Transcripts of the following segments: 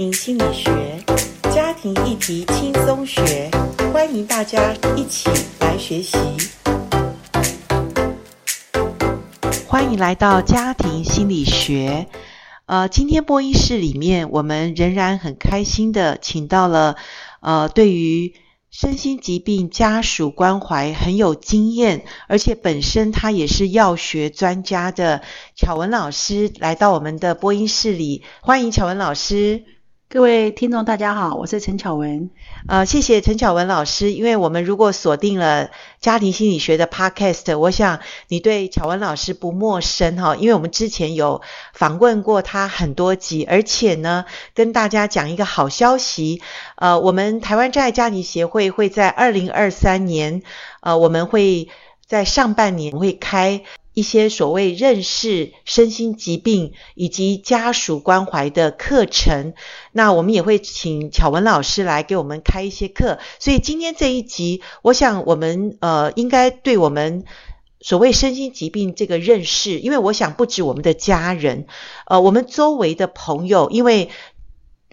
心理学，家庭议题轻松学，欢迎大家一起来学习。欢迎来到家庭心理学。呃，今天播音室里面，我们仍然很开心的请到了呃，对于身心疾病家属关怀很有经验，而且本身他也是药学专家的巧文老师来到我们的播音室里，欢迎巧文老师。各位听众，大家好，我是陈巧文。呃，谢谢陈巧文老师，因为我们如果锁定了家庭心理学的 Podcast，我想你对巧文老师不陌生哈，因为我们之前有访问过他很多集，而且呢，跟大家讲一个好消息，呃，我们台湾真爱家庭协会会在二零二三年，呃，我们会在上半年会开。一些所谓认识身心疾病以及家属关怀的课程，那我们也会请巧文老师来给我们开一些课。所以今天这一集，我想我们呃应该对我们所谓身心疾病这个认识，因为我想不止我们的家人，呃，我们周围的朋友，因为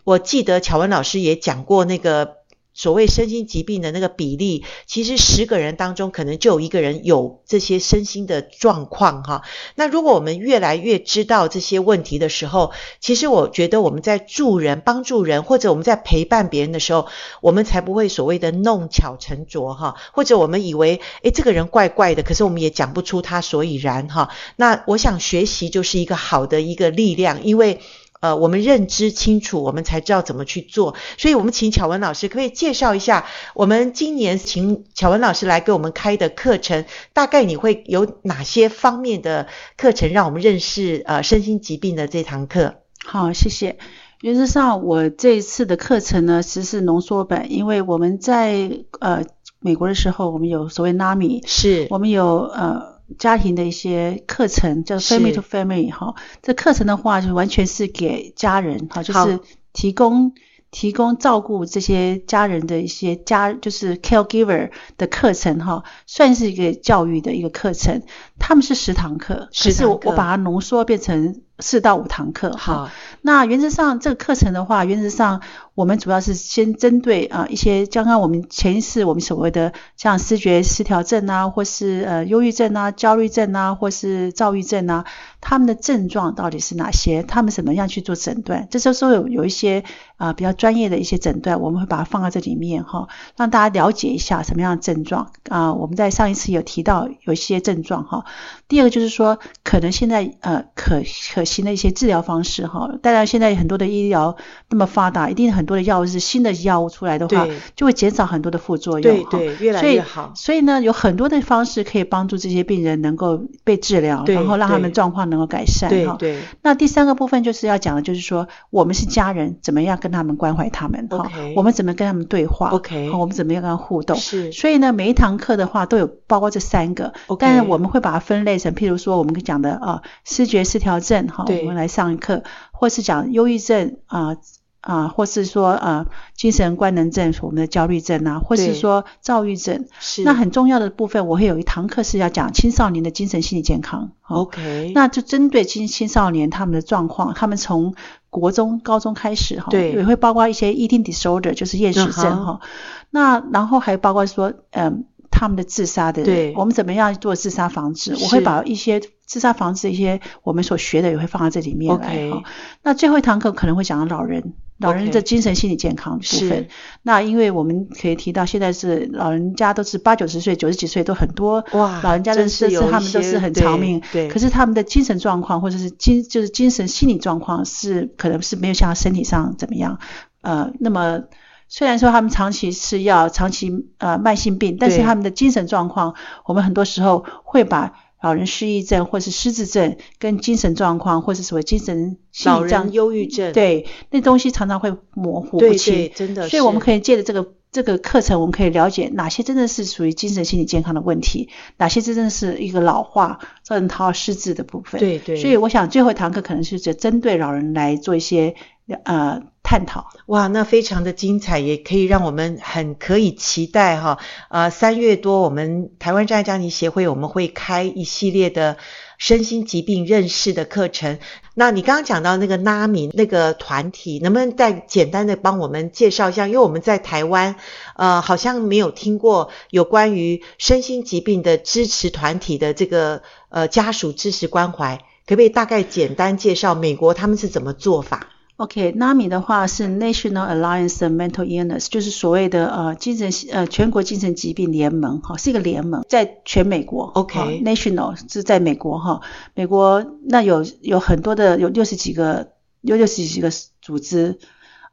我记得巧文老师也讲过那个。所谓身心疾病的那个比例，其实十个人当中可能就有一个人有这些身心的状况哈。那如果我们越来越知道这些问题的时候，其实我觉得我们在助人、帮助人，或者我们在陪伴别人的时候，我们才不会所谓的弄巧成拙哈。或者我们以为，诶，这个人怪怪的，可是我们也讲不出他所以然哈。那我想学习就是一个好的一个力量，因为。呃，我们认知清楚，我们才知道怎么去做。所以，我们请巧文老师可，可以介绍一下，我们今年请巧文老师来给我们开的课程，大概你会有哪些方面的课程，让我们认识呃身心疾病的这堂课？好，谢谢。原则上，我这一次的课程呢，其实是浓缩版，因为我们在呃美国的时候，我们有所谓 NAMI，是我们有呃。家庭的一些课程叫 Family to Family 哈，这课程的话就完全是给家人哈，就是提供提供照顾这些家人的一些家就是 caregiver 的课程哈，算是一个教育的一个课程。他们是十堂课，可是我我把它浓缩变成四到五堂课。哈，那原则上这个课程的话，原则上。我们主要是先针对啊一些刚刚我们前一次我们所谓的像视觉失调症啊，或是呃忧郁症啊、焦虑症啊，或是躁郁症啊，他们的症状到底是哪些？他们怎么样去做诊断？这时候有有一些啊比较专业的一些诊断，我们会把它放在这里面哈，让大家了解一下什么样的症状啊。我们在上一次有提到有一些症状哈。第二个就是说，可能现在呃可可行的一些治疗方式哈。当然现在很多的医疗那么发达，一定很。多的药物是新的药物出来的话，就会减少很多的副作用。对对，越来越好。所以，呢，有很多的方式可以帮助这些病人能够被治疗，然后让他们状况能够改善。哈对。那第三个部分就是要讲的，就是说我们是家人，怎么样跟他们关怀他们？哈，我们怎么跟他们对话？OK，我们怎么样跟他互动？是。所以呢，每一堂课的话都有包括这三个，但是我们会把它分类成，譬如说我们讲的啊，视觉失调症，哈，我们来上课，或是讲忧郁症啊。啊，或是说呃，精神官能症，我们的焦虑症啊，或是说躁郁症，是那很重要的部分，我会有一堂课是要讲青少年的精神心理健康。OK，那就针对青青少年他们的状况，他们从国中、高中开始哈，对，也会包括一些 eating disorder，就是厌食症哈。Uh. 那然后还包括说，嗯，他们的自杀的人，对，我们怎么样做自杀防治？我会把一些。自杀防治一些我们所学的也会放在这里面来。Okay. 那最后一堂课可能会讲到老人，老人的精神心理健康部分。那因为我们可以提到，现在是老人家都是八九十岁、九十几岁都很多。哇，老人家的是他们都是很长命。对可是他们的精神状况或者是精就是精神心理状况是可能是没有像身体上怎么样。呃，那么虽然说他们长期吃药、长期呃慢性病，但是他们的精神状况，我们很多时候会把。老人失忆症或是失智症跟精神状况，或是什么精神老人忧郁症，对，那东西常常会模糊不清，对对，真的。所以我们可以借着这个这个课程，我们可以了解哪些真的是属于精神心理健康的问题，哪些真的是一个老化造成他失智的部分。对对。所以我想最后一堂课可能是针对老人来做一些呃。探讨。哇，那非常的精彩，也可以让我们很可以期待哈。呃，三月多，我们台湾障碍家庭协会我们会开一系列的身心疾病认识的课程。那你刚刚讲到那个拉米那个团体，能不能再简单的帮我们介绍一下？因为我们在台湾，呃，好像没有听过有关于身心疾病的支持团体的这个呃家属支持关怀。可不可以大概简单介绍美国他们是怎么做法？OK，NAMI 的话是 National Alliance of Mental Illness，就是所谓的呃精神呃全国精神疾病联盟哈，是一个联盟，在全美国。OK，National 是在美国哈，美国那有有很多的有六十几个有六十几个组织，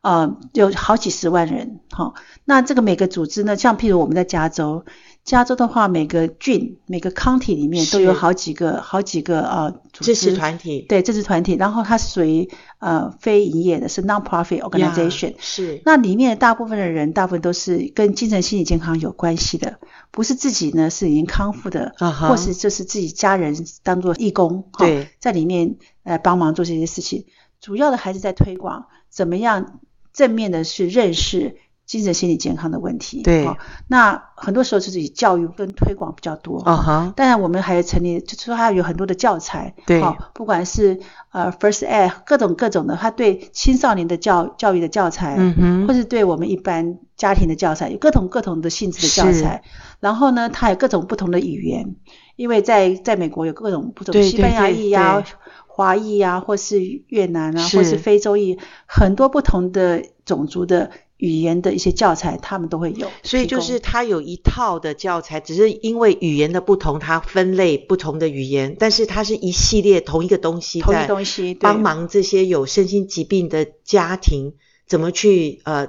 呃有好几十万人哈。那这个每个组织呢，像譬如我们在加州。加州的话，每个郡、每个 county 里面都有好几个、好几个呃组织支持团体，对支持团体。然后它是属于呃非营业的，是 non-profit organization。Yeah, 是。那里面大部分的人，大部分都是跟精神心理健康有关系的，不是自己呢是已经康复的，uh -huh. 或是就是自己家人当做义工，对，在里面呃帮忙做这些事情。主要的还是在推广怎么样正面的去认识。精神心理健康的问题，对，哦、那很多时候就是以教育跟推广比较多，啊哈。当然我们还有成立，就是说它有很多的教材，对，哦、不管是呃 First Aid 各种各种的，它对青少年的教教育的教材，嗯哼，或是对我们一般家庭的教材，有各种各种的性质的教材。然后呢，它有各种不同的语言，因为在在美国有各种不同西班牙裔呀、华裔呀，或是越南啊，或是非洲裔，很多不同的种族的。语言的一些教材，他们都会有，所以就是它有一套的教材，只是因为语言的不同，它分类不同的语言，但是它是一系列同一个东西，同一个东西，帮忙这些有身心疾病的家庭怎么去呃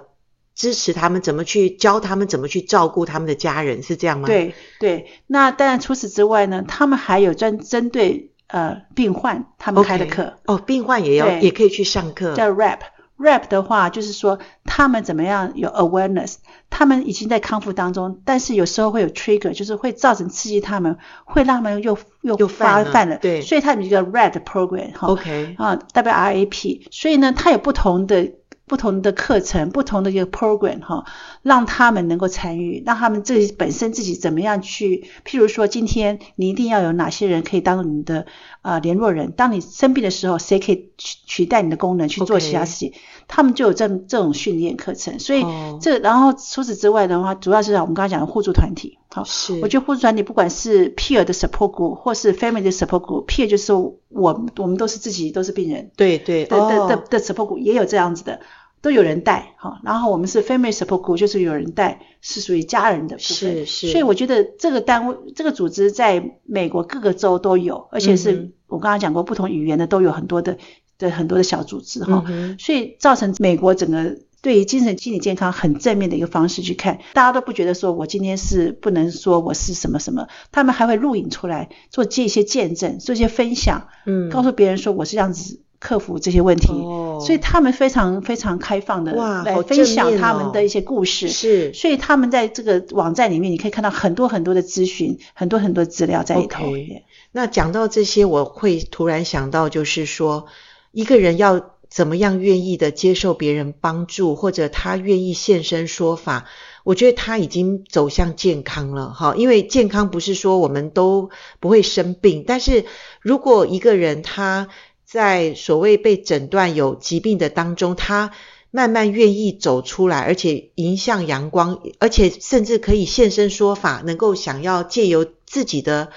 支持他们，怎么去教他们，怎么去照顾他们的家人，是这样吗？对对，那当然除此之外呢，他们还有专针对呃病患他们开的课，okay. 哦，病患也要也可以去上课，叫 RAP。Rap 的话，就是说他们怎么样有 awareness，他们已经在康复当中，但是有时候会有 trigger，就是会造成刺激他们，会让他们又又又发犯了。对，所以他们一个 RAP program 哈。OK。啊代表 R A P，所以呢，它有不同的。不同的课程，不同的一个 program 哈，让他们能够参与，让他们自己本身自己怎么样去，譬如说今天你一定要有哪些人可以当你的呃联络人，当你生病的时候，谁可以取取代你的功能去做其他事情.他们就有这这种训练课程。所以这个，然后除此之外的话，主要是我们刚刚讲的互助团体，好，是，我觉得互助团体不管是 peer 的 support group 或是 family 的 support group，peer 就是我我们都是自己都是病人，对对，的的的的 support group 也有这样子的。都有人带，哈，然后我们是 family support group，就是有人带，是属于家人的部分。是是。所以我觉得这个单位、这个组织在美国各个州都有，而且是我刚刚讲过，不同语言的都有很多的的很多的小组织，哈、嗯。所以造成美国整个对于精神心理健康很正面的一个方式去看，大家都不觉得说我今天是不能说我是什么什么，他们还会录影出来做这些见证，做一些分享，嗯，告诉别人说我是这样子。克服这些问题，哦，所以他们非常非常开放的来分享他们的一些故事。是，所以他们在这个网站里面，你可以看到很多很多的咨询，很多很多资料在里头。Okay. 那讲到这些，我会突然想到，就是说，一个人要怎么样愿意的接受别人帮助，或者他愿意现身说法，我觉得他已经走向健康了哈。因为健康不是说我们都不会生病，但是如果一个人他在所谓被诊断有疾病的当中，他慢慢愿意走出来，而且迎向阳光，而且甚至可以现身说法，能够想要借由自己的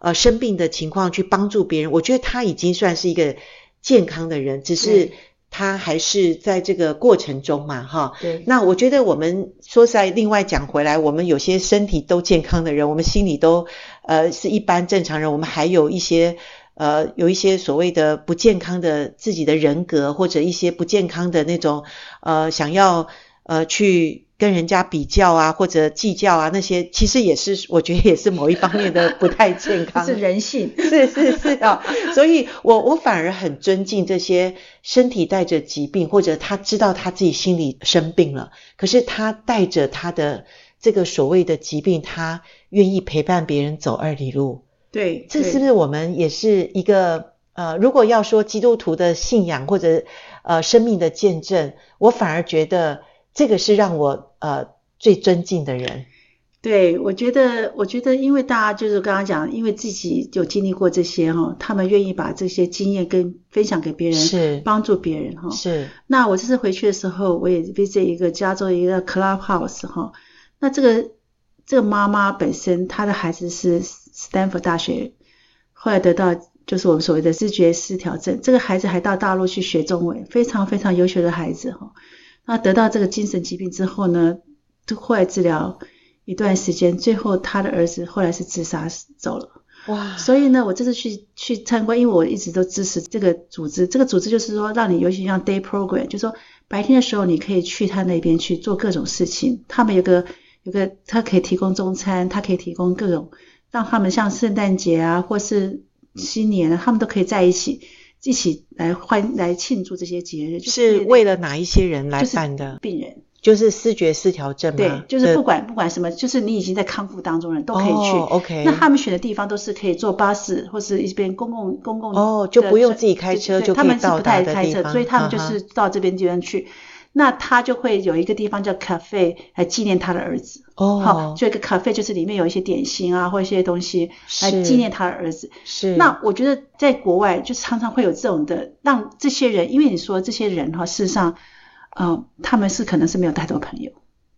呃生病的情况去帮助别人。我觉得他已经算是一个健康的人，只是他还是在这个过程中嘛，哈。对。那我觉得我们说实在，另外讲回来，我们有些身体都健康的人，我们心里都呃是一般正常人，我们还有一些。呃，有一些所谓的不健康的自己的人格，或者一些不健康的那种呃，想要呃去跟人家比较啊，或者计较啊，那些其实也是我觉得也是某一方面的不太健康。是人性，是是是啊，所以我我反而很尊敬这些身体带着疾病，或者他知道他自己心里生病了，可是他带着他的这个所谓的疾病，他愿意陪伴别人走二里路。对，这是不是我们也是一个呃，如果要说基督徒的信仰或者呃生命的见证，我反而觉得这个是让我呃最尊敬的人。对，我觉得，我觉得，因为大家就是刚刚讲，因为自己有经历过这些哈，他们愿意把这些经验跟分享给别人，是帮助别人哈。是。那我这次回去的时候，我也 visit 一个加州一个 clubhouse 哈。那这个这个妈妈本身，她的孩子是 Stanford 大学，后来得到就是我们所谓的知觉失调症。这个孩子还到大陆去学中文，非常非常优秀的孩子哈。那得到这个精神疾病之后呢，就后来治疗。一段时间，最后他的儿子后来是自杀走了。哇！所以呢，我这次去去参观，因为我一直都支持这个组织。这个组织就是说，让你尤其像 day program，就是说白天的时候你可以去他那边去做各种事情。他们有个有个，他可以提供中餐，他可以提供各种，让他们像圣诞节啊，或是新年啊，他们都可以在一起一起来欢来庆祝这些节日。就是为了哪一些人来办的？病人。就是视觉失调症吗？对，就是不管不管什么，就是你已经在康复当中的人都可以去。哦，OK。那他们选的地方都是可以坐巴士或是一边公共公共哦，就不用自己开车就。他们是不太开车，所以他们就是到这边地方去。那他就会有一个地方叫 cafe 来纪念他的儿子。哦。好，就一个 cafe 就是里面有一些点心啊或一些东西来纪念他的儿子。是。那我觉得在国外就常常会有这种的，让这些人，因为你说这些人哈，事实上。嗯、呃，他们是可能是没有太多朋友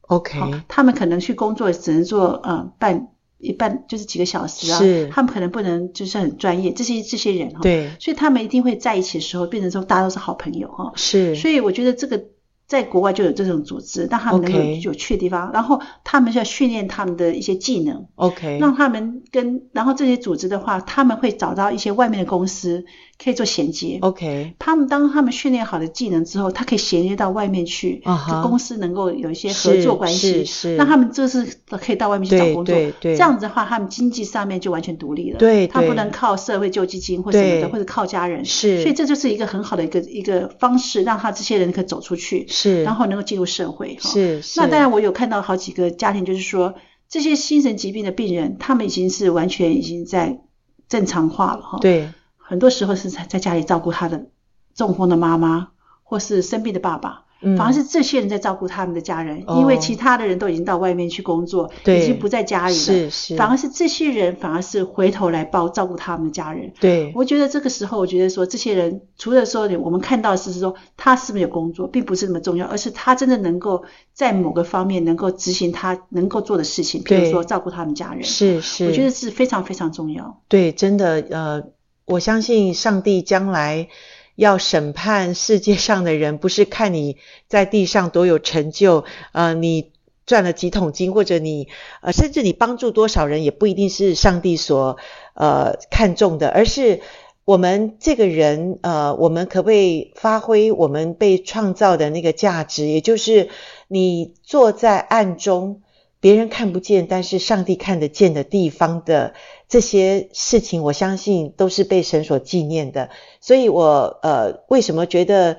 ，OK，他们可能去工作只能做呃半一半就是几个小时啊，是，他们可能不能就是很专业，这些这些人哈，对，所以他们一定会在一起的时候变成说大家都是好朋友哈，是，所以我觉得这个。在国外就有这种组织，让他们能够有去的地方.然后他们要训练他们的一些技能，OK，让他们跟然后这些组织的话，他们会找到一些外面的公司可以做衔接，OK，他们当他们训练好的技能之后，他可以衔接到外面去，uh -huh. 公司能够有一些合作关系，是他们这是可以到外面去找工作，对对。对，这样子的话，他们经济上面就完全独立了，对，对，他不能靠社会救济金或什么的，或者靠家人，是，所以这就是一个很好的一个一个方式，让他这些人可以走出去，是，然后能够进入。社会哈，是是。那当然，我有看到好几个家庭，就是说这些精神疾病的病人，他们已经是完全已经在正常化了哈。对，很多时候是在在家里照顾他的中风的妈妈，或是生病的爸爸。反而是这些人在照顾他们的家人，嗯，因为其他的人都已经到外面去工作，对，已经不在家里了。是是。反而是这些人，反而是回头来包照顾他们的家人。对。我觉得这个时候，我觉得说这些人，除了说我们看到的是说他是不是有工作，并不是那么重要，而是他真的能够在某个方面能够执行他能够做的事情，比如说照顾他们家人。是是。我觉得是非常非常重要。对，真的，呃，我相信上帝将来。要审判世界上的人，不是看你在地上多有成就，呃，你赚了几桶金，或者你呃，甚至你帮助多少人，也不一定是上帝所呃看重的，而是我们这个人，呃，我们可不可以发挥我们被创造的那个价值？也就是你坐在暗中，别人看不见，但是上帝看得见的地方的。这些事情，我相信都是被神所纪念的。所以我，呃，为什么觉得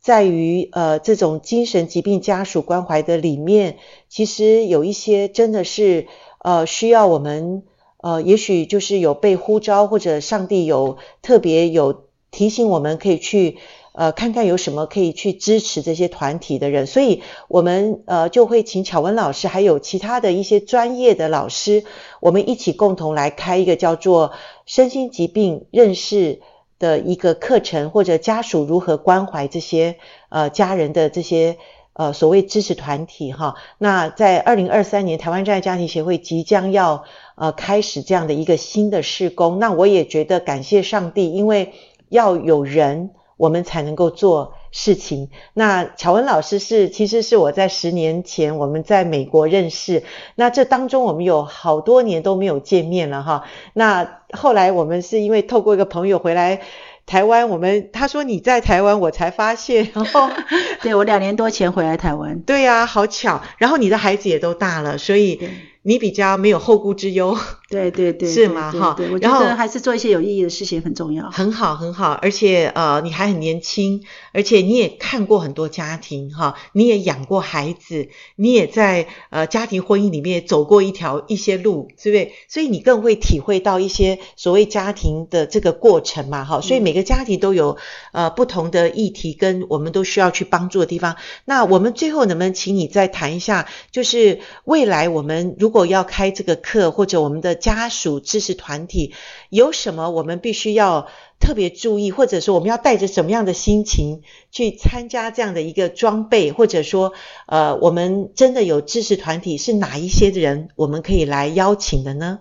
在于呃这种精神疾病家属关怀的里面，其实有一些真的是呃需要我们呃，也许就是有被呼召，或者上帝有特别有提醒我们可以去。呃，看看有什么可以去支持这些团体的人，所以我们呃就会请巧文老师，还有其他的一些专业的老师，我们一起共同来开一个叫做身心疾病认识的一个课程，或者家属如何关怀这些呃家人的这些呃所谓支持团体哈。那在二零二三年，台湾真爱家庭协会即将要呃开始这样的一个新的施工，那我也觉得感谢上帝，因为要有人。我们才能够做事情。那巧文老师是，其实是我在十年前我们在美国认识。那这当中我们有好多年都没有见面了哈。那后来我们是因为透过一个朋友回来台湾，我们他说你在台湾，我才发现。然后 对，我两年多前回来台湾。对呀，好巧。然后你的孩子也都大了，所以你比较没有后顾之忧，对对对，是吗？哈，我觉得还是做一些有意义的事情很重要。很好很好，而且呃你还很年轻，而且你也看过很多家庭哈，你也养过孩子，你也在呃家庭婚姻里面走过一条一些路，对不对？所以你更会体会到一些所谓家庭的这个过程嘛，哈。所以每个家庭都有呃不同的议题，跟我们都需要去帮助的地方。那我们最后能不能请你再谈一下，就是未来我们如如果要开这个课，或者我们的家属支持团体有什么我们必须要特别注意，或者说我们要带着什么样的心情去参加这样的一个装备，或者说呃，我们真的有支持团体是哪一些人我们可以来邀请的呢？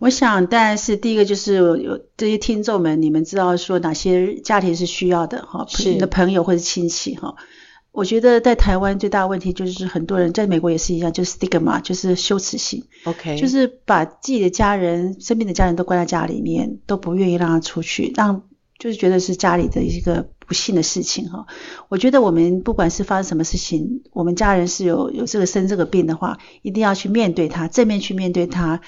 我想当然是第一个就是有这些听众们，你们知道说哪些家庭是需要的哈，是你的朋友或者亲戚哈。我觉得在台湾最大的问题就是很多人在美国也是一样，就是 stigma，就是羞耻心。OK，就是把自己的家人、身边的家人都关在家里面，都不愿意让他出去，让就是觉得是家里的一个不幸的事情哈。我觉得我们不管是发生什么事情，我们家人是有有这个生这个病的话，一定要去面对他，正面去面对他。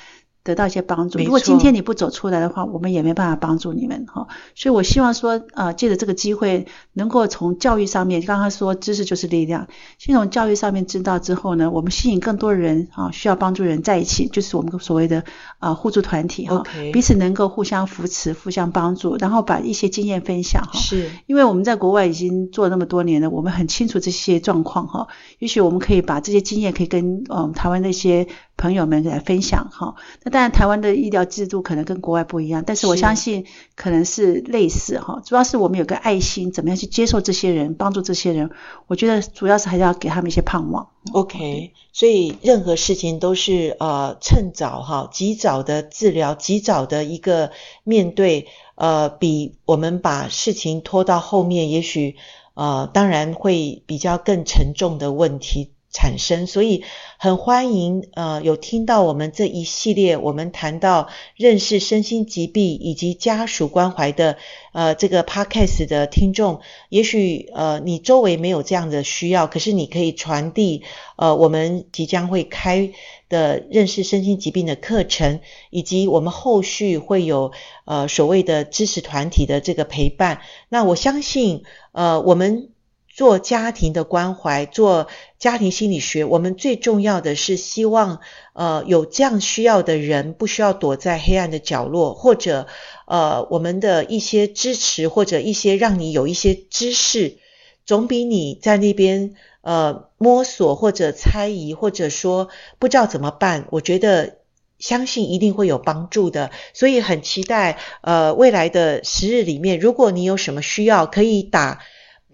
得到一些帮助。如果今天你不走出来的话，我们也没办法帮助你们哈。所以我希望说，呃，借着这个机会，能够从教育上面，刚刚说知识就是力量，先从教育上面知道之后呢，我们吸引更多人啊，需要帮助人在一起，就是我们所谓的啊互助团体哈.彼此能够互相扶持、互相帮助，然后把一些经验分享哈。是。因为我们在国外已经做了那么多年了，我们很清楚这些状况哈。也许我们可以把这些经验可以跟嗯台湾那些。朋友们来分享哈，那当然台湾的医疗制度可能跟国外不一样，但是我相信可能是类似哈。主要是我们有个爱心，怎么样去接受这些人，帮助这些人。我觉得主要是还是要给他们一些盼望。OK，所以任何事情都是呃趁早哈，及早的治疗，及早的一个面对，呃，比我们把事情拖到后面，也许呃当然会比较更沉重的问题产生，所以很欢迎呃有听到我们这一系列我们谈到认识身心疾病以及家属关怀的呃这个 podcast 的听众，也许呃你周围没有这样的需要，可是你可以传递呃我们即将会开的认识身心疾病的课程，以及我们后续会有呃所谓的支持团体的这个陪伴。那我相信呃我们。做家庭的关怀，做家庭心理学，我们最重要的是希望，呃，有这样需要的人不需要躲在黑暗的角落，或者，呃，我们的一些支持或者一些让你有一些知识，总比你在那边呃摸索或者猜疑或者说不知道怎么办，我觉得相信一定会有帮助的。所以很期待，呃，未来的十日里面，如果你有什么需要，可以打。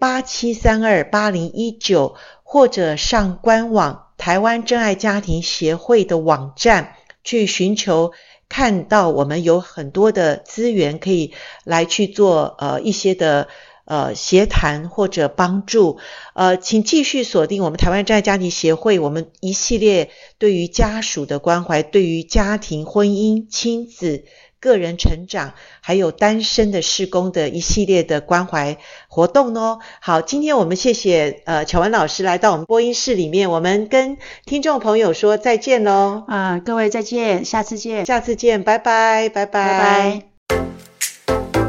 八七三二八零一九，或者上官网台湾真爱家庭协会的网站去寻求，看到我们有很多的资源可以来去做呃一些的呃协谈或者帮助，呃，请继续锁定我们台湾真爱家庭协会，我们一系列对于家属的关怀，对于家庭、婚姻、亲子。个人成长，还有单身的施工的一系列的关怀活动哦。好，今天我们谢谢呃巧文老师来到我们播音室里面，我们跟听众朋友说再见喽。啊，各位再见，下次见，下次见，拜拜，拜拜。拜拜。